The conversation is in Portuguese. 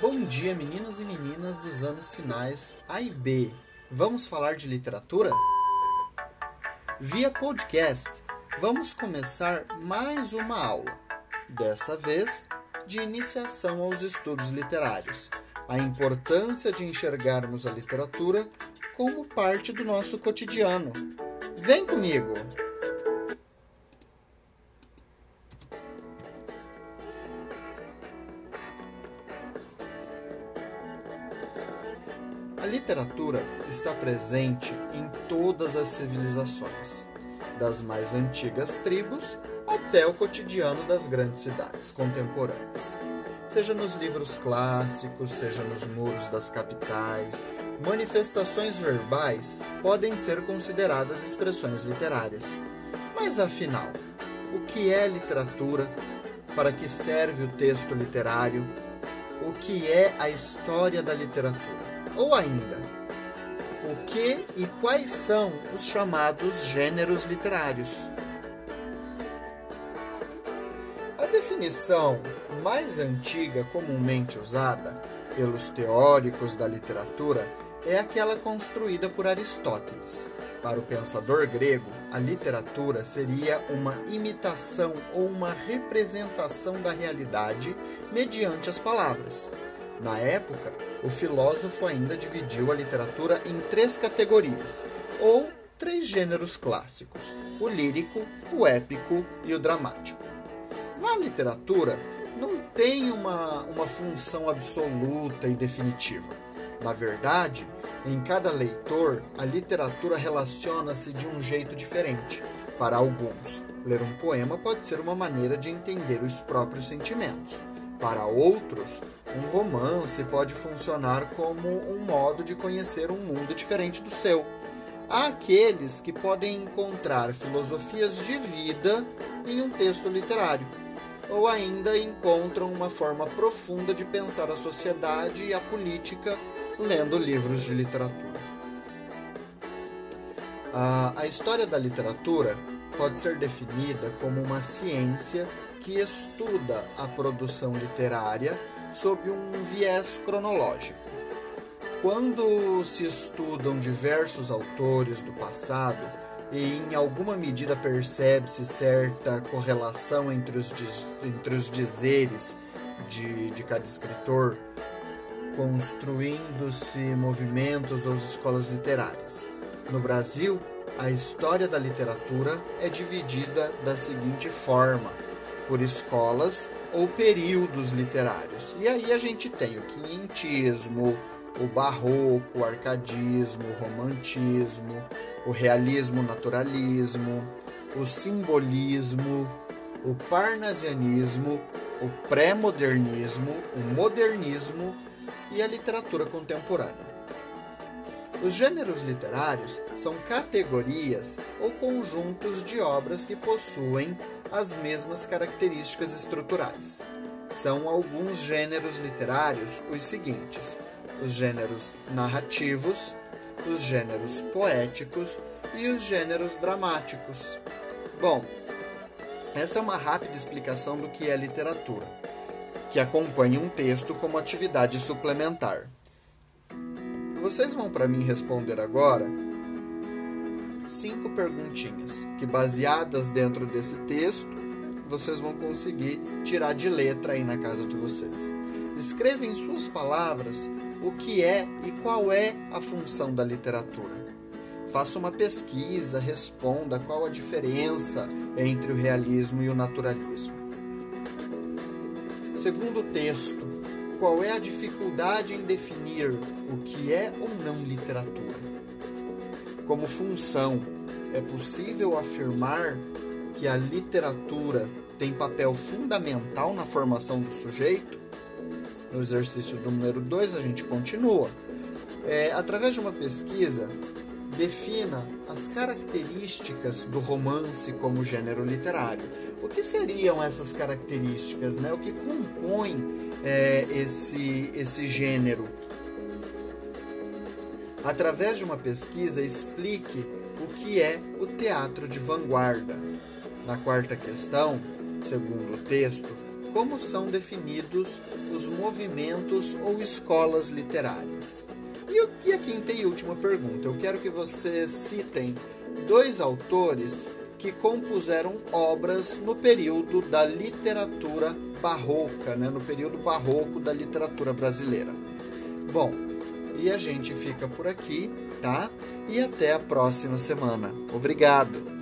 Bom dia, meninos e meninas dos anos finais A e B. Vamos falar de literatura? Via podcast, vamos começar mais uma aula. Dessa vez, de iniciação aos estudos literários. A importância de enxergarmos a literatura como parte do nosso cotidiano. Vem comigo! Literatura está presente em todas as civilizações, das mais antigas tribos até o cotidiano das grandes cidades contemporâneas. Seja nos livros clássicos, seja nos muros das capitais, manifestações verbais podem ser consideradas expressões literárias. Mas afinal, o que é literatura? Para que serve o texto literário? O que é a história da literatura? Ou ainda, o que e quais são os chamados gêneros literários? A definição mais antiga comumente usada pelos teóricos da literatura é aquela construída por Aristóteles. Para o pensador grego, a literatura seria uma imitação ou uma representação da realidade mediante as palavras. Na época, o filósofo ainda dividiu a literatura em três categorias, ou três gêneros clássicos: o lírico, o épico e o dramático. Na literatura, não tem uma, uma função absoluta e definitiva. Na verdade, em cada leitor, a literatura relaciona-se de um jeito diferente. Para alguns, ler um poema pode ser uma maneira de entender os próprios sentimentos. Para outros, um romance pode funcionar como um modo de conhecer um mundo diferente do seu. Há aqueles que podem encontrar filosofias de vida em um texto literário, ou ainda encontram uma forma profunda de pensar a sociedade e a política lendo livros de literatura. A, história da literatura pode ser definida como uma ciência que estuda a produção literária sob um viés cronológico. Quando se estudam diversos autores do passado e em alguma medida percebe-se certa correlação entre os, entre os dizeres de, de cada escritor, construindo-se movimentos ou escolas literárias. No Brasil, a história da literatura é dividida da seguinte forma: por escolas ou períodos literários. E aí a gente tem o quinhentismo, o barroco, o arcadismo, o romantismo, o realismo naturalismo, o simbolismo, o parnasianismo, o pré-modernismo, o modernismo e a literatura contemporânea. Os gêneros literários são categorias ou conjuntos de obras que possuem as mesmas características estruturais. São alguns gêneros literários os seguintes: os gêneros narrativos, os gêneros poéticos e os gêneros dramáticos. Bom, essa é uma rápida explicação do que é literatura, que acompanha um texto como atividade suplementar. Vocês vão para mim responder agora cinco perguntinhas que, baseadas dentro desse texto, vocês vão conseguir tirar de letra aí na casa de vocês. Escreva em suas palavras o que é e qual é a função da literatura. Faça uma pesquisa, responda qual a diferença entre o realismo e o naturalismo. Segundo texto, qual é a dificuldade em definir o que é ou não literatura? Como função, é possível afirmar que a literatura tem papel fundamental na formação do sujeito? No exercício número 2, a gente continua. É, através de uma pesquisa, defina as características do romance como gênero literário. O que seriam essas características? Né? O que compõe é, esse, esse gênero? Através de uma pesquisa, explique o que é o teatro de vanguarda. Na quarta questão, segundo o texto, como são definidos os movimentos ou escolas literárias. E a quinta e última pergunta, eu quero que vocês citem dois autores que compuseram obras no período da literatura barroca, né? no período barroco da literatura brasileira. Bom, e a gente fica por aqui, tá? E até a próxima semana. Obrigado!